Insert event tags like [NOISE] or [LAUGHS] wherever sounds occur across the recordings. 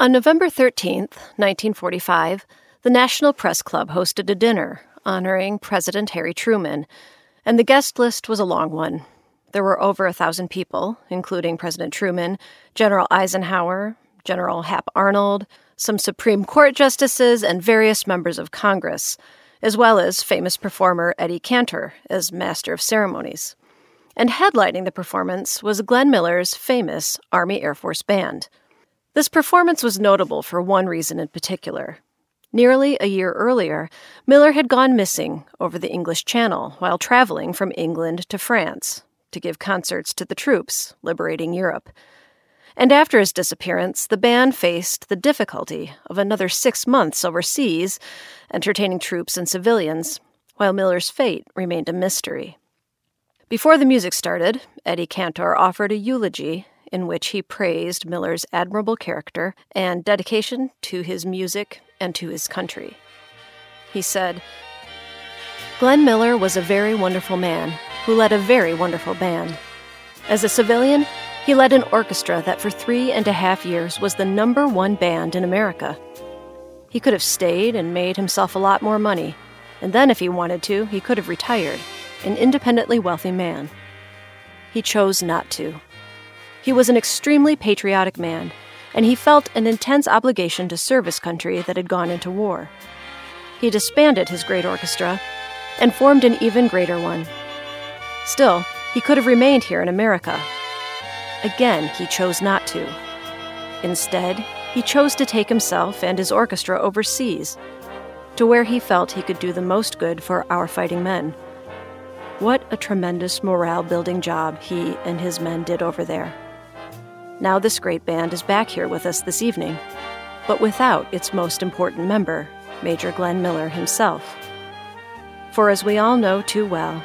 On November 13th, 1945, the National Press Club hosted a dinner honoring President Harry Truman, and the guest list was a long one. There were over a thousand people, including President Truman, General Eisenhower, General Hap Arnold, some Supreme Court justices, and various members of Congress, as well as famous performer Eddie Cantor as Master of Ceremonies. And headlining the performance was Glenn Miller's famous Army Air Force Band. This performance was notable for one reason in particular. Nearly a year earlier, Miller had gone missing over the English Channel while traveling from England to France to give concerts to the troops liberating Europe. And after his disappearance, the band faced the difficulty of another six months overseas, entertaining troops and civilians, while Miller's fate remained a mystery. Before the music started, Eddie Cantor offered a eulogy in which he praised Miller's admirable character and dedication to his music and to his country. He said, Glenn Miller was a very wonderful man who led a very wonderful band. As a civilian, he led an orchestra that for three and a half years was the number one band in America. He could have stayed and made himself a lot more money, and then, if he wanted to, he could have retired, an independently wealthy man. He chose not to. He was an extremely patriotic man, and he felt an intense obligation to serve his country that had gone into war. He disbanded his great orchestra and formed an even greater one. Still, he could have remained here in America. Again, he chose not to. Instead, he chose to take himself and his orchestra overseas, to where he felt he could do the most good for our fighting men. What a tremendous morale building job he and his men did over there. Now, this great band is back here with us this evening, but without its most important member, Major Glenn Miller himself. For as we all know too well,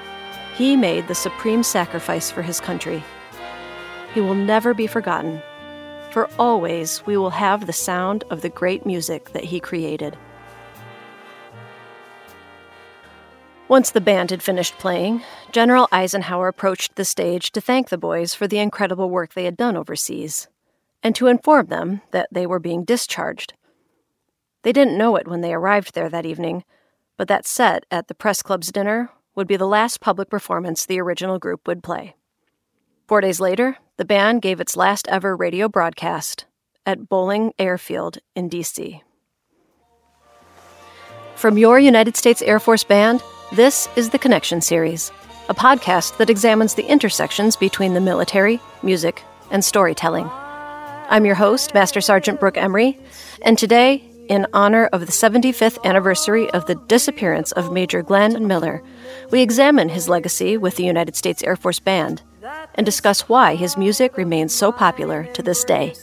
he made the supreme sacrifice for his country. He will never be forgotten. For always we will have the sound of the great music that he created. Once the band had finished playing, General Eisenhower approached the stage to thank the boys for the incredible work they had done overseas, and to inform them that they were being discharged. They didn't know it when they arrived there that evening, but that set at the press club's dinner would be the last public performance the original group would play. Four days later, the band gave its last ever radio broadcast at Bolling Airfield in D.C. From your United States Air Force Band, this is the Connection Series, a podcast that examines the intersections between the military, music, and storytelling. I'm your host, Master Sergeant Brooke Emery, and today, in honor of the 75th anniversary of the disappearance of Major Glenn Miller, we examine his legacy with the United States Air Force Band and discuss why his music remains so popular to this day.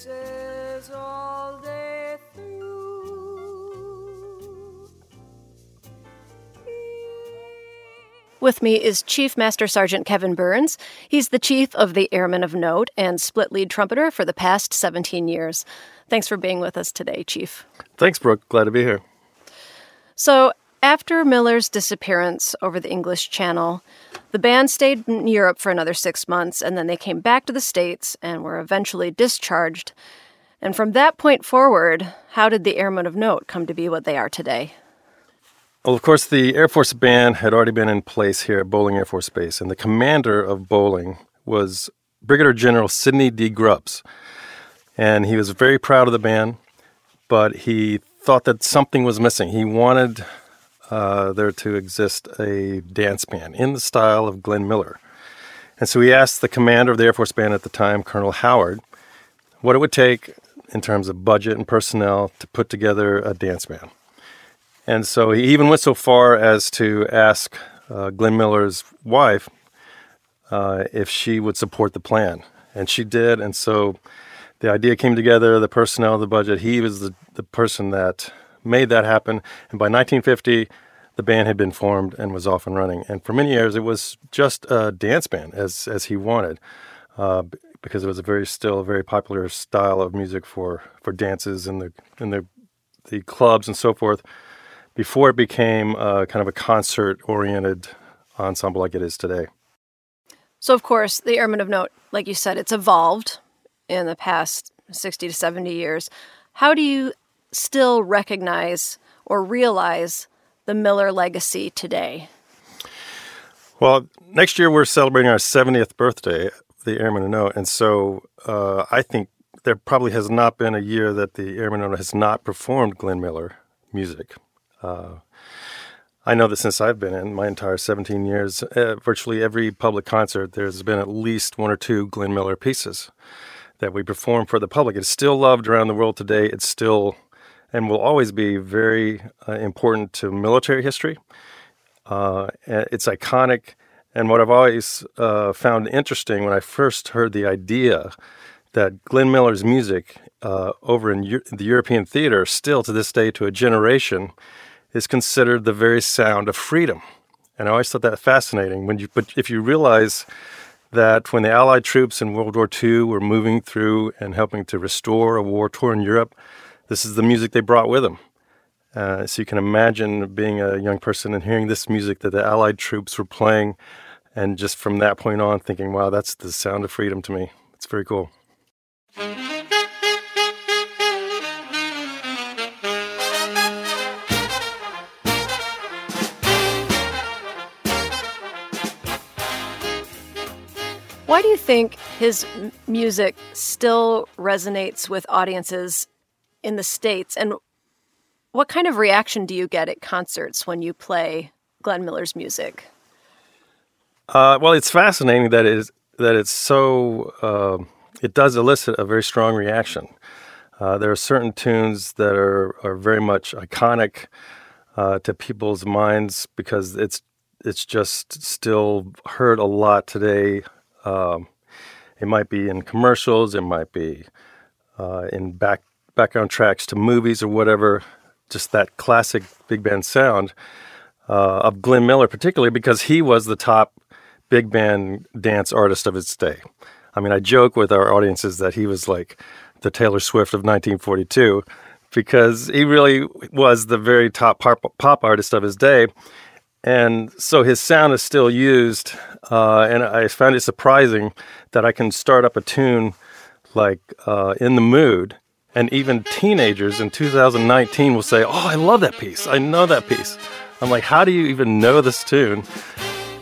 With me is Chief Master Sergeant Kevin Burns. He's the chief of the Airmen of Note and split lead trumpeter for the past 17 years. Thanks for being with us today, Chief. Thanks, Brooke. Glad to be here. So, after Miller's disappearance over the English Channel, the band stayed in Europe for another six months, and then they came back to the States and were eventually discharged. And from that point forward, how did the Airmen of Note come to be what they are today? Well, of course, the Air Force Band had already been in place here at Bolling Air Force Base, and the commander of Bolling was Brigadier General Sidney D. Grubbs. And he was very proud of the band, but he thought that something was missing. He wanted uh, there to exist a dance band in the style of Glenn Miller. And so he asked the commander of the Air Force Band at the time, Colonel Howard, what it would take in terms of budget and personnel to put together a dance band. And so he even went so far as to ask uh, Glenn Miller's wife uh, if she would support the plan. And she did. And so the idea came together, the personnel, the budget. He was the, the person that made that happen. And by 1950, the band had been formed and was off and running. And for many years, it was just a dance band as, as he wanted. Uh, because it was a very still a very popular style of music for, for dances in the in the the clubs and so forth before it became uh, kind of a concert oriented ensemble like it is today. So, of course, the Airmen of Note, like you said, it's evolved in the past 60 to 70 years. How do you still recognize or realize the Miller legacy today? Well, next year we're celebrating our 70th birthday, the Airmen of Note. and so uh, I think there probably has not been a year that the Airmen of Note has not performed Glenn Miller music. Uh, I know that since I've been in my entire 17 years, uh, virtually every public concert, there's been at least one or two Glenn Miller pieces that we perform for the public. It's still loved around the world today. It's still and will always be very uh, important to military history. Uh, it's iconic. And what I've always uh, found interesting when I first heard the idea that Glenn Miller's music uh, over in U- the European theater, still to this day, to a generation, is considered the very sound of freedom. And I always thought that fascinating. When you, but if you realize that when the Allied troops in World War II were moving through and helping to restore a war torn Europe, this is the music they brought with them. Uh, so you can imagine being a young person and hearing this music that the Allied troops were playing, and just from that point on, thinking, wow, that's the sound of freedom to me. It's very cool. Do you think his music still resonates with audiences in the States? And what kind of reaction do you get at concerts when you play Glenn Miller's music? Uh, well, it's fascinating that it is, that it's so uh, it does elicit a very strong reaction. Uh, there are certain tunes that are are very much iconic uh, to people's minds because it's it's just still heard a lot today. Um, it might be in commercials, it might be uh, in back background tracks to movies or whatever, just that classic big band sound uh, of Glenn Miller, particularly because he was the top big band dance artist of his day. I mean, I joke with our audiences that he was like the Taylor Swift of 1942 because he really was the very top pop, pop artist of his day. And so his sound is still used. Uh, and I found it surprising that I can start up a tune like uh, In the Mood and even teenagers in 2019 will say, Oh, I love that piece. I know that piece. I'm like, How do you even know this tune?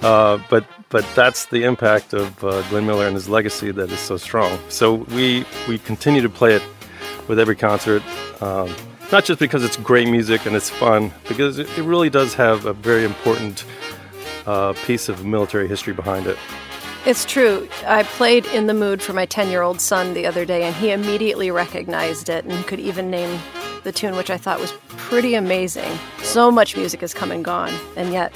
Uh, but but that's the impact of uh, Glenn Miller and his legacy that is so strong. So we we continue to play it with every concert, um, not just because it's great music and it's fun, because it, it really does have a very important uh, piece of military history behind it. It's true. I played In the Mood for my 10 year old son the other day, and he immediately recognized it and could even name the tune, which I thought was pretty amazing. So much music has come and gone, and yet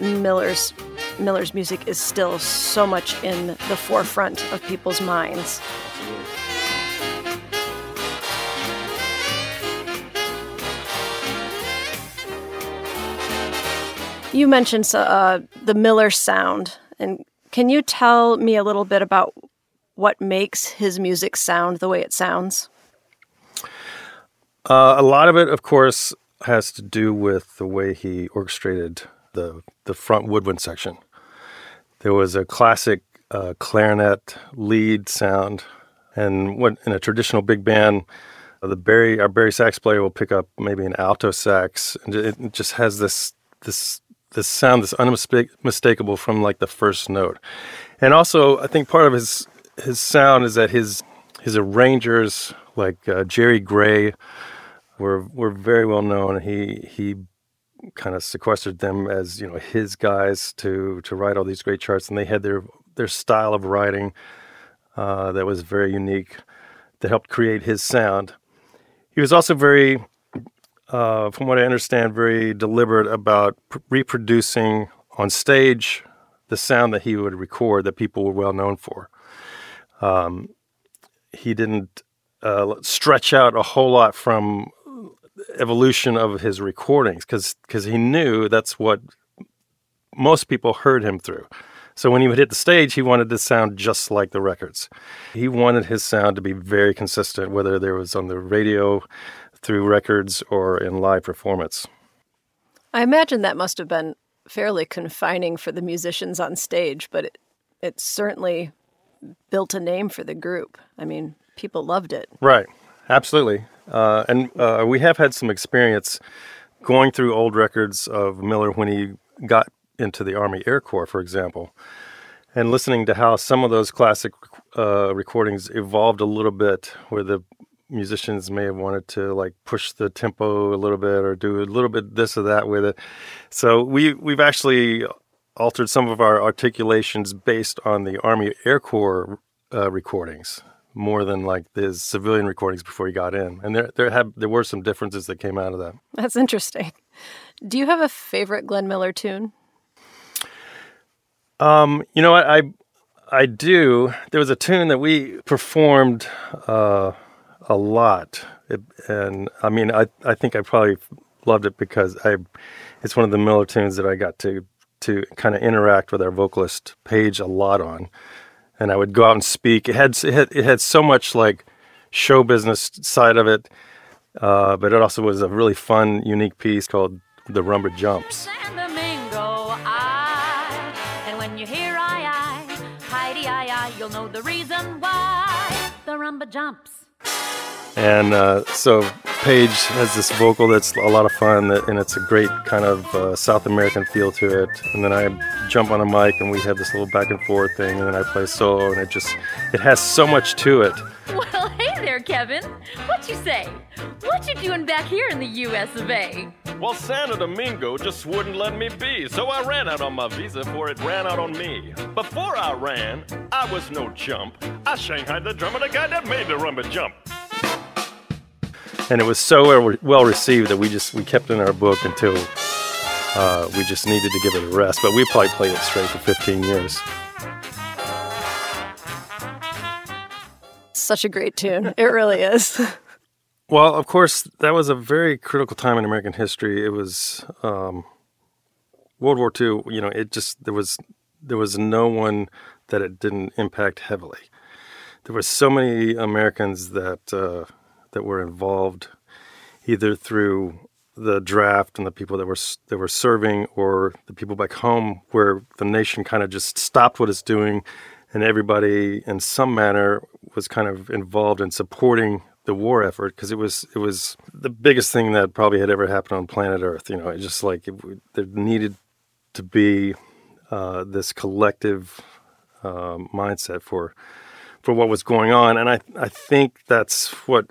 Miller's Miller's music is still so much in the forefront of people's minds. You mentioned uh, the Miller sound, and can you tell me a little bit about what makes his music sound the way it sounds? Uh, a lot of it, of course, has to do with the way he orchestrated the the front woodwind section. There was a classic uh, clarinet lead sound, and what in a traditional big band, uh, the bari our bari sax player will pick up maybe an alto sax, and it just has this this this sound that's unmistakable from like the first note. And also, I think part of his his sound is that his his arrangers like uh, Jerry Gray were were very well known. He he kind of sequestered them as you know his guys to to write all these great charts, and they had their their style of writing uh, that was very unique that helped create his sound. He was also very uh, from what I understand, very deliberate about pr- reproducing on stage the sound that he would record that people were well known for. Um, he didn't uh, stretch out a whole lot from evolution of his recordings because because he knew that's what most people heard him through. So when he would hit the stage, he wanted to sound just like the records. He wanted his sound to be very consistent, whether there was on the radio, through records or in live performance. I imagine that must have been fairly confining for the musicians on stage, but it, it certainly built a name for the group. I mean, people loved it. Right. Absolutely. Uh, and uh, we have had some experience going through old records of Miller when he got into the Army Air Corps, for example, and listening to how some of those classic uh, recordings evolved a little bit, where the musicians may have wanted to like push the tempo a little bit or do a little bit this or that with it. So we we've actually altered some of our articulations based on the Army Air Corps uh, recordings more than like the civilian recordings before he got in. And there there have there were some differences that came out of that. That's interesting. Do you have a favorite Glenn Miller tune? Um, you know what I I do. There was a tune that we performed uh, a lot, it, and I mean I I think I probably loved it because I it's one of the Miller tunes that I got to to kind of interact with our vocalist Paige a lot on and I would go out and speak. It had it had, it had so much like show business side of it, uh, but it also was a really fun, unique piece called "The Rumba Jumps." You'll know the reason why the rumba jumps. And uh, so Paige has this vocal that's a lot of fun, and it's a great kind of uh, South American feel to it. And then I jump on a mic, and we have this little back and forth thing, and then I play solo, and it just it has so much to it. Well, hey there, Kevin. What you say? What you doing back here in the U.S. of A? Well, Santo Domingo just wouldn't let me be, so I ran out on my visa for it ran out on me. Before I ran, I was no chump. I shanghaied the drummer, the guy that made the rumba jump and it was so well received that we just we kept it in our book until uh, we just needed to give it a rest. But we probably played it straight for 15 years. Such a great tune. It really is. [LAUGHS] well, of course, that was a very critical time in American history. It was um, World War II. You know, it just there was there was no one that it didn't impact heavily. There were so many Americans that. Uh, that were involved, either through the draft and the people that were that were serving, or the people back home, where the nation kind of just stopped what it's doing, and everybody, in some manner, was kind of involved in supporting the war effort because it was it was the biggest thing that probably had ever happened on planet Earth. You know, it just like it, there needed to be uh, this collective uh, mindset for for what was going on, and I I think that's what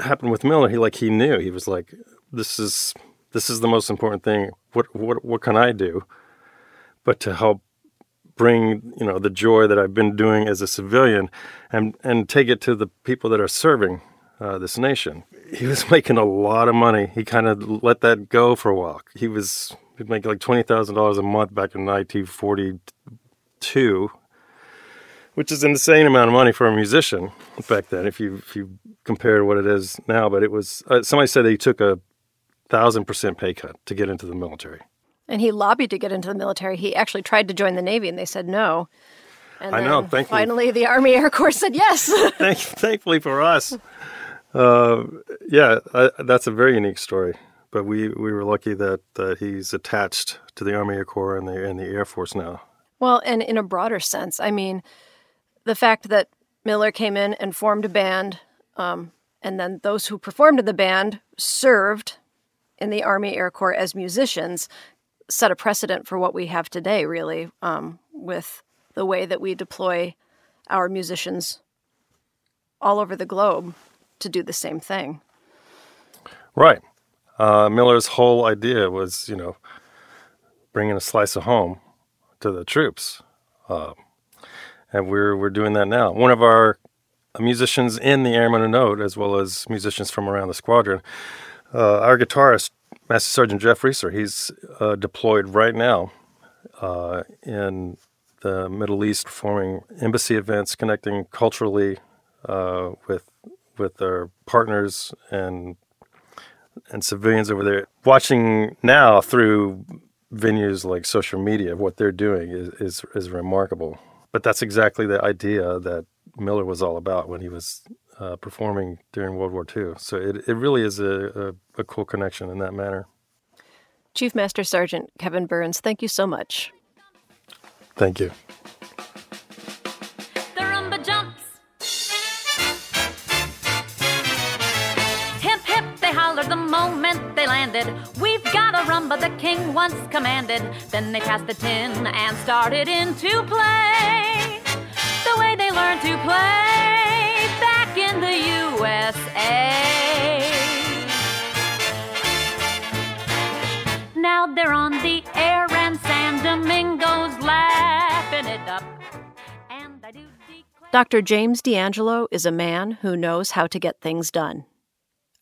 happened with Miller, he like he knew he was like, this is this is the most important thing. What what what can I do? But to help bring you know the joy that I've been doing as a civilian, and and take it to the people that are serving uh, this nation. He was [LAUGHS] making a lot of money. He kind of let that go for a while. He was making like twenty thousand dollars a month back in nineteen forty two which is an insane amount of money for a musician back then. If you if you compare what it is now, but it was uh, somebody said he took a thousand percent pay cut to get into the military. And he lobbied to get into the military. He actually tried to join the Navy, and they said no. And I know. Thankfully, finally, the Army Air Corps said yes. [LAUGHS] Thank, thankfully for us, uh, yeah, uh, that's a very unique story. But we, we were lucky that he's attached to the Army Air Corps and the and the Air Force now. Well, and in a broader sense, I mean, the fact that Miller came in and formed a band, um, and then those who performed in the band served in the Army Air Corps as musicians, set a precedent for what we have today, really, um, with the way that we deploy our musicians all over the globe to do the same thing. Right. Uh, Miller's whole idea was, you know, bringing a slice of home to the troops. Uh, and we're we're doing that now. One of our musicians in the Airmen of Note, as well as musicians from around the squadron, uh, our guitarist, Master Sergeant Jeff Reeser, he's uh, deployed right now uh, in the Middle East, performing embassy events, connecting culturally uh, with with our partners and and civilians over there. Watching now through venues like social media, what they're doing is is, is remarkable. But that's exactly the idea that Miller was all about when he was uh, performing during World War II. So it, it really is a, a, a cool connection in that manner. Chief Master Sergeant Kevin Burns, thank you so much. Thank you. Landed. We've got a rumba the king once commanded. Then they passed the tin and started into play. The way they learned to play back in the USA. Now they're on the air and San Domingo's laughing it up. Dr. James D'Angelo is a man who knows how to get things done.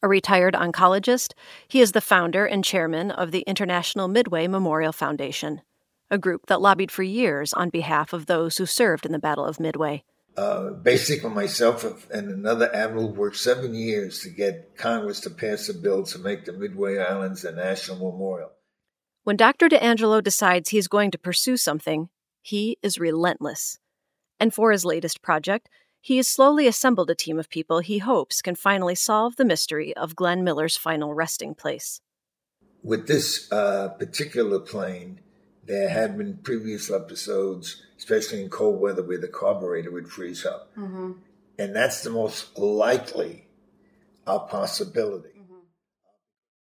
A retired oncologist, he is the founder and chairman of the International Midway Memorial Foundation, a group that lobbied for years on behalf of those who served in the Battle of Midway. Uh, basically, myself and another admiral worked seven years to get Congress to pass a bill to make the Midway Islands a national memorial. When Dr. D'Angelo decides he's going to pursue something, he is relentless. And for his latest project, he has slowly assembled a team of people he hopes can finally solve the mystery of Glenn Miller's final resting place. With this uh, particular plane, there had been previous episodes, especially in cold weather, where the carburetor would freeze up. And that's the most likely uh, possibility.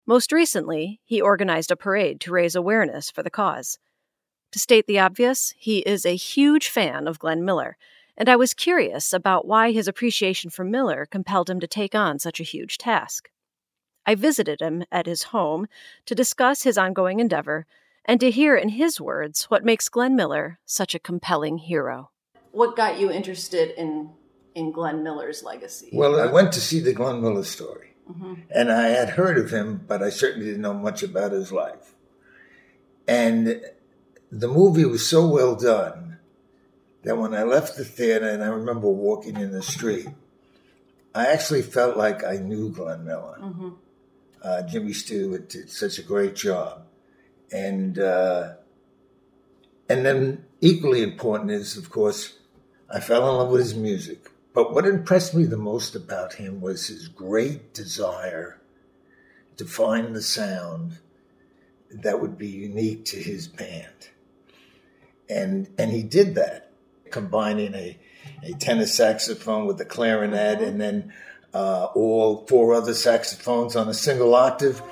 Most recently, he organized a parade to raise awareness for the cause. To state the obvious, he is a huge fan of Glenn Miller, and I was curious about why his appreciation for Miller compelled him to take on such a huge task. I visited him at his home to discuss his ongoing endeavor and to hear in his words what makes Glenn Miller such a compelling hero. What got you interested in in Glenn Miller's legacy? Well, I went to see the Glenn Miller story, mm-hmm. and I had heard of him, but I certainly didn't know much about his life. And the movie was so well done that when I left the theater, and I remember walking in the street, I actually felt like I knew Glenn Miller. Uh, Jimmy Stewart did such a great job, and uh, and then equally important is, of course, I fell in love with his music. But what impressed me the most about him was his great desire to find the sound that would be unique to his band. And and he did that, combining a, a tenor saxophone with the clarinet and then uh, all four other saxophones on a single octave.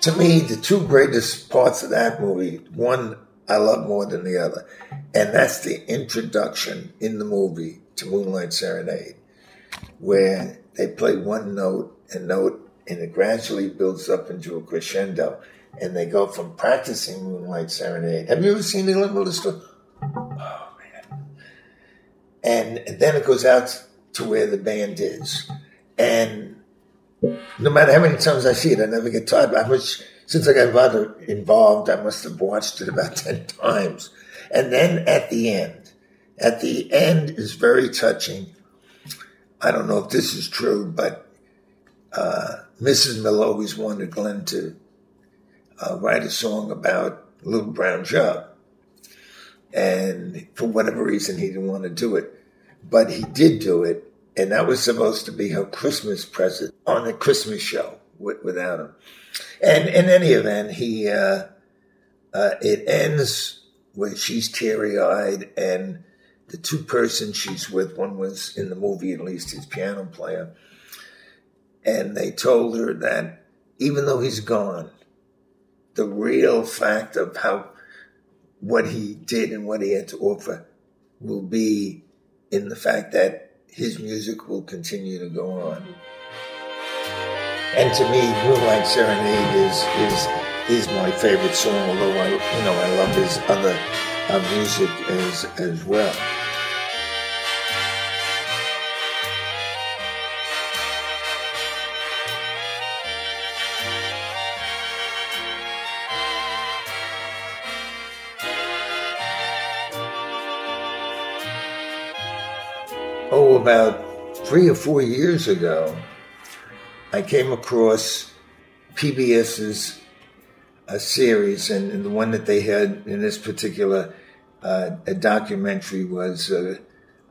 to me, the two greatest parts of that movie, one I love more than the other, and that's the introduction in the movie to Moonlight Serenade, where they play one note and note, and it gradually builds up into a crescendo, and they go from practicing Moonlight Serenade. Have you ever seen the Miller story? Oh man! And then it goes out to where the band is, and no matter how many times I see it, I never get tired. I was since I got involved, I must have watched it about [LAUGHS] ten times. And then at the end, at the end is very touching. I don't know if this is true, but uh, Mrs. Miller always wanted Glenn to uh, write a song about Little Brown Jug, and for whatever reason, he didn't want to do it, but he did do it and that was supposed to be her Christmas present on the Christmas show with, without him. And in any event, he uh, uh, it ends where she's teary eyed, and the two persons she's with, one was in the movie at least his piano player, and they told her that even though he's gone, the real fact of how what he did and what he had to offer will be in the fact that his music will continue to go on. And to me, Moonlight Serenade is is is my favorite song. Although I, you know, I love his other uh, music as as well. Oh, about three or four years ago, I came across PBS's a series, and, and the one that they had in this particular uh, documentary was uh,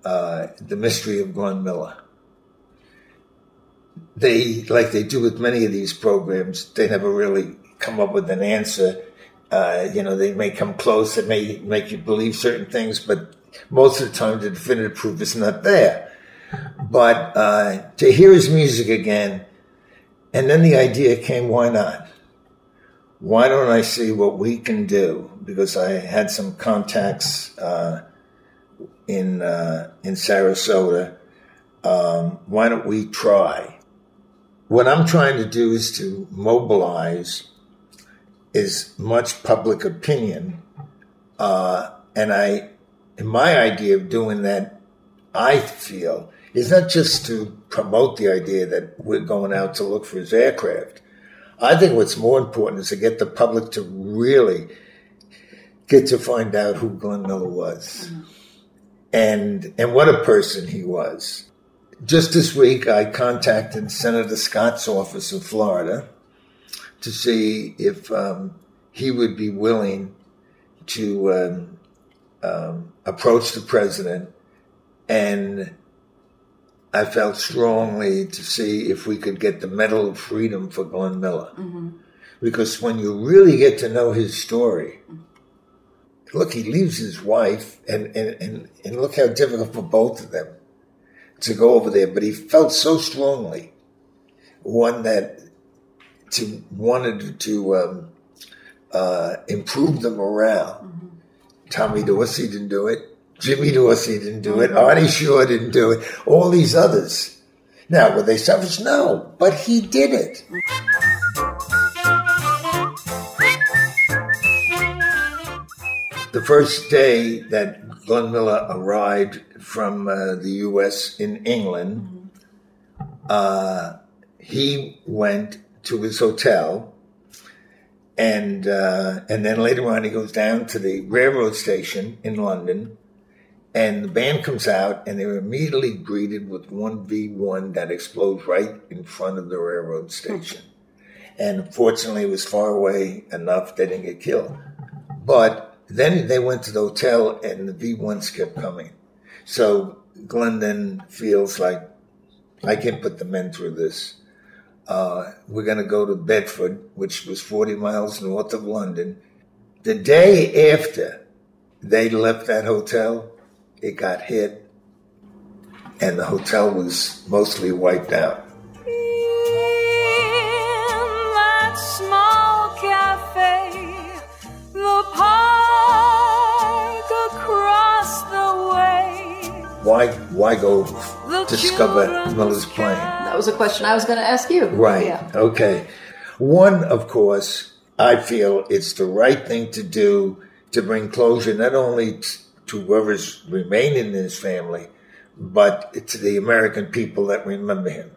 uh, the mystery of Glenn Miller. They, like they do with many of these programs, they never really come up with an answer uh, you know, they may come close, it may make you believe certain things, but most of the time the definitive proof is not there. But uh, to hear his music again, and then the idea came, why not? Why don't I see what we can do? Because I had some contacts uh, in uh, in Sarasota. Um, why don't we try? What I'm trying to do is to mobilize as much public opinion, uh, and I, my idea of doing that, I feel is not just to promote the idea that we're going out to look for his aircraft. I think what's more important is to get the public to really get to find out who Glenn Miller was and and what a person he was. Just this week, I contacted Senator Scott's office in Florida to see if um, he would be willing to um, um, approach the president and I felt strongly to see if we could get the Medal of Freedom for Glenn Miller. Mm-hmm. Because when you really get to know his story, look, he leaves his wife, and, and, and, and look how difficult for both of them to go over there. But he felt so strongly, one that to wanted to um, uh, improve the morale. Mm-hmm. Tommy Dorsey didn't do it. Jimmy Dorsey didn't do it. Artie Shaw didn't do it. All these others. Now, were they selfish? No, but he did it. The first day that Glenn Miller arrived from uh, the U.S. in England, uh, he went to his hotel, and uh, and then later on he goes down to the railroad station in London, and the band comes out, and they're immediately greeted with one V1 that explodes right in front of the railroad station. And fortunately, it was far away enough they didn't get killed. But then they went to the hotel, and the V1s kept coming. So Glenn then feels like I can't put the men through this. Uh, we're going to go to Bedford, which was 40 miles north of London. The day after they left that hotel, it got hit, and the hotel was mostly wiped out. Why, why go discover Miller's plane? That was a question I was going to ask you. Right. Yeah. Okay. One, of course, I feel it's the right thing to do to bring closure not only to whoever's remaining in his family, but to the American people that remember him.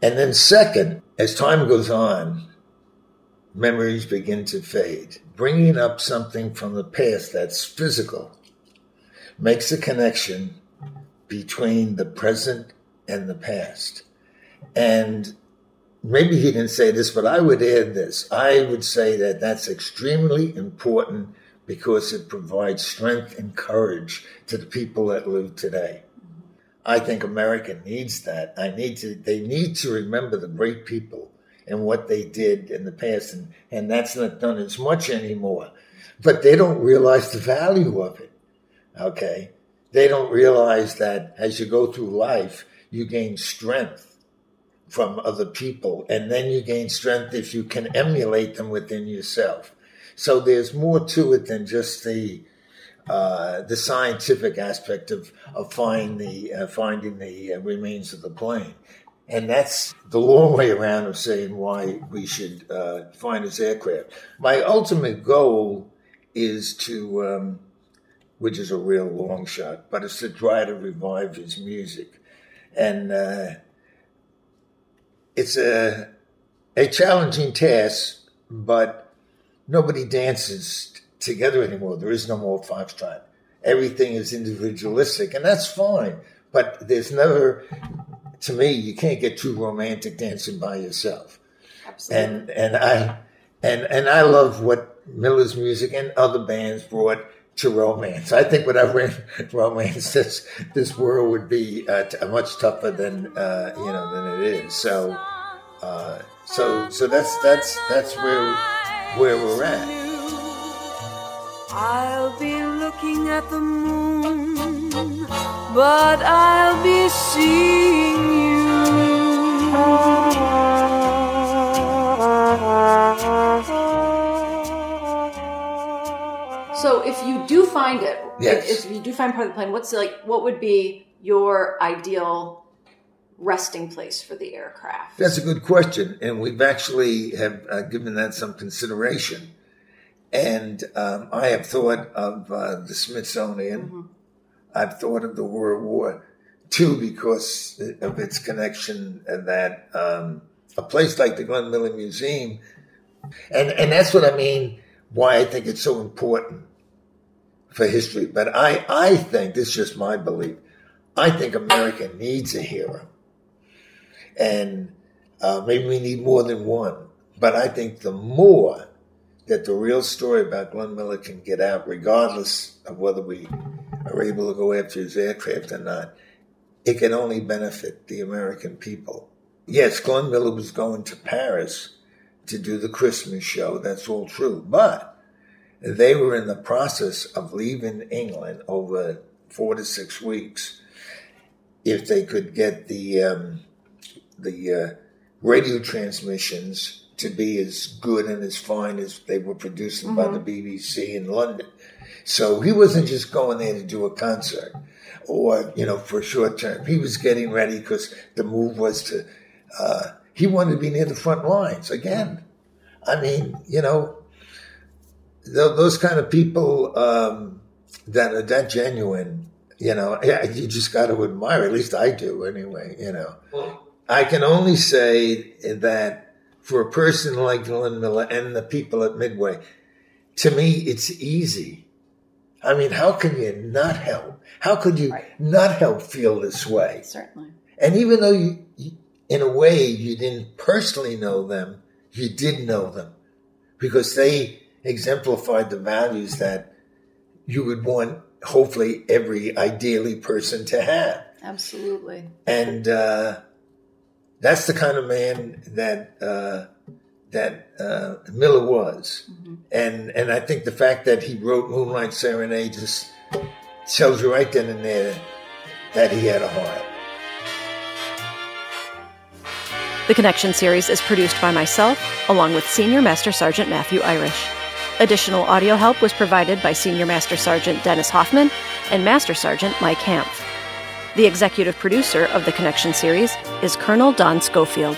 And then, second, as time goes on, memories begin to fade. Bringing up something from the past that's physical makes a connection between the present and the past. And maybe he didn't say this, but I would add this. I would say that that's extremely important because it provides strength and courage to the people that live today. I think America needs that. I need to they need to remember the great people and what they did in the past and, and that's not done as much anymore. But they don't realize the value of it. Okay? They don't realize that as you go through life, you gain strength from other people and then you gain strength if you can emulate them within yourself. So there's more to it than just the uh, the scientific aspect of of finding the uh, finding the uh, remains of the plane, and that's the long way around of saying why we should uh, find this aircraft. My ultimate goal is to, um, which is a real long shot, but it's to try to revive his music, and uh, it's a a challenging task, but nobody dances together anymore. There is no more foxtrot. Everything is individualistic, and that's fine. But there's never, to me, you can't get too romantic dancing by yourself. Absolutely. And and I and and I love what Miller's music and other bands brought to romance. I think without romance, this this world would be uh, t- much tougher than uh, you know than it is. So, uh, so so that's that's that's where where we're at. I'll be looking at the moon, but I'll be seeing you. So if you do find it, Yes. if, if you do find part of the plane, what's like what would be your ideal resting place for the aircraft? That's a good question, and we've actually have uh, given that some consideration. And um, I have thought of uh, the Smithsonian. I've thought of the World War II because of its connection, and that um, a place like the Glenn Miller Museum, and and that's what I mean. Why I think it's so important for history. But I I think this is just my belief. I think America needs a hero and uh, maybe we need more than one. But I think the more that the real story about Glenn Miller can get out, regardless of whether we are able to go after his aircraft or not, it can only benefit the American people. Yes, Glenn Miller was going to Paris to do the Christmas show. That's all true. But they were in the process of leaving England over four to six weeks if they could get the um, the uh, radio transmissions to be as good and as fine as they were producing by the BBC in London. So he wasn't just going there to do a concert or, you know, for a short term. He was getting ready because the move was to, uh, he wanted to be near the front lines again. I mean, you know, th- those kind of people um, that are that genuine, you know, yeah, you just got to admire. At least I do, anyway. You know, I can only say that for a person like Glenn Miller and the people at Midway, to me, it's easy. I mean, how can you not help? How could you Right. not help feel this way? Certainly. And even though you, you, in a way, you didn't personally know them, you did know them because they exemplified the values that you would want, hopefully, every ideally person to have. Absolutely. And uh, that's the kind of man that uh, that uh, Miller was. And and I think the fact that he wrote Moonlight Serenade just tells you right then and there that he had a heart. The Connection series is produced by myself, along with Senior Master Sergeant Matthew Irish. Additional audio help was provided by Senior Master Sergeant Dennis Hoffmann and Master Sergeant Mike Hampf. The executive producer of the Connection series is Colonel Don Schofield.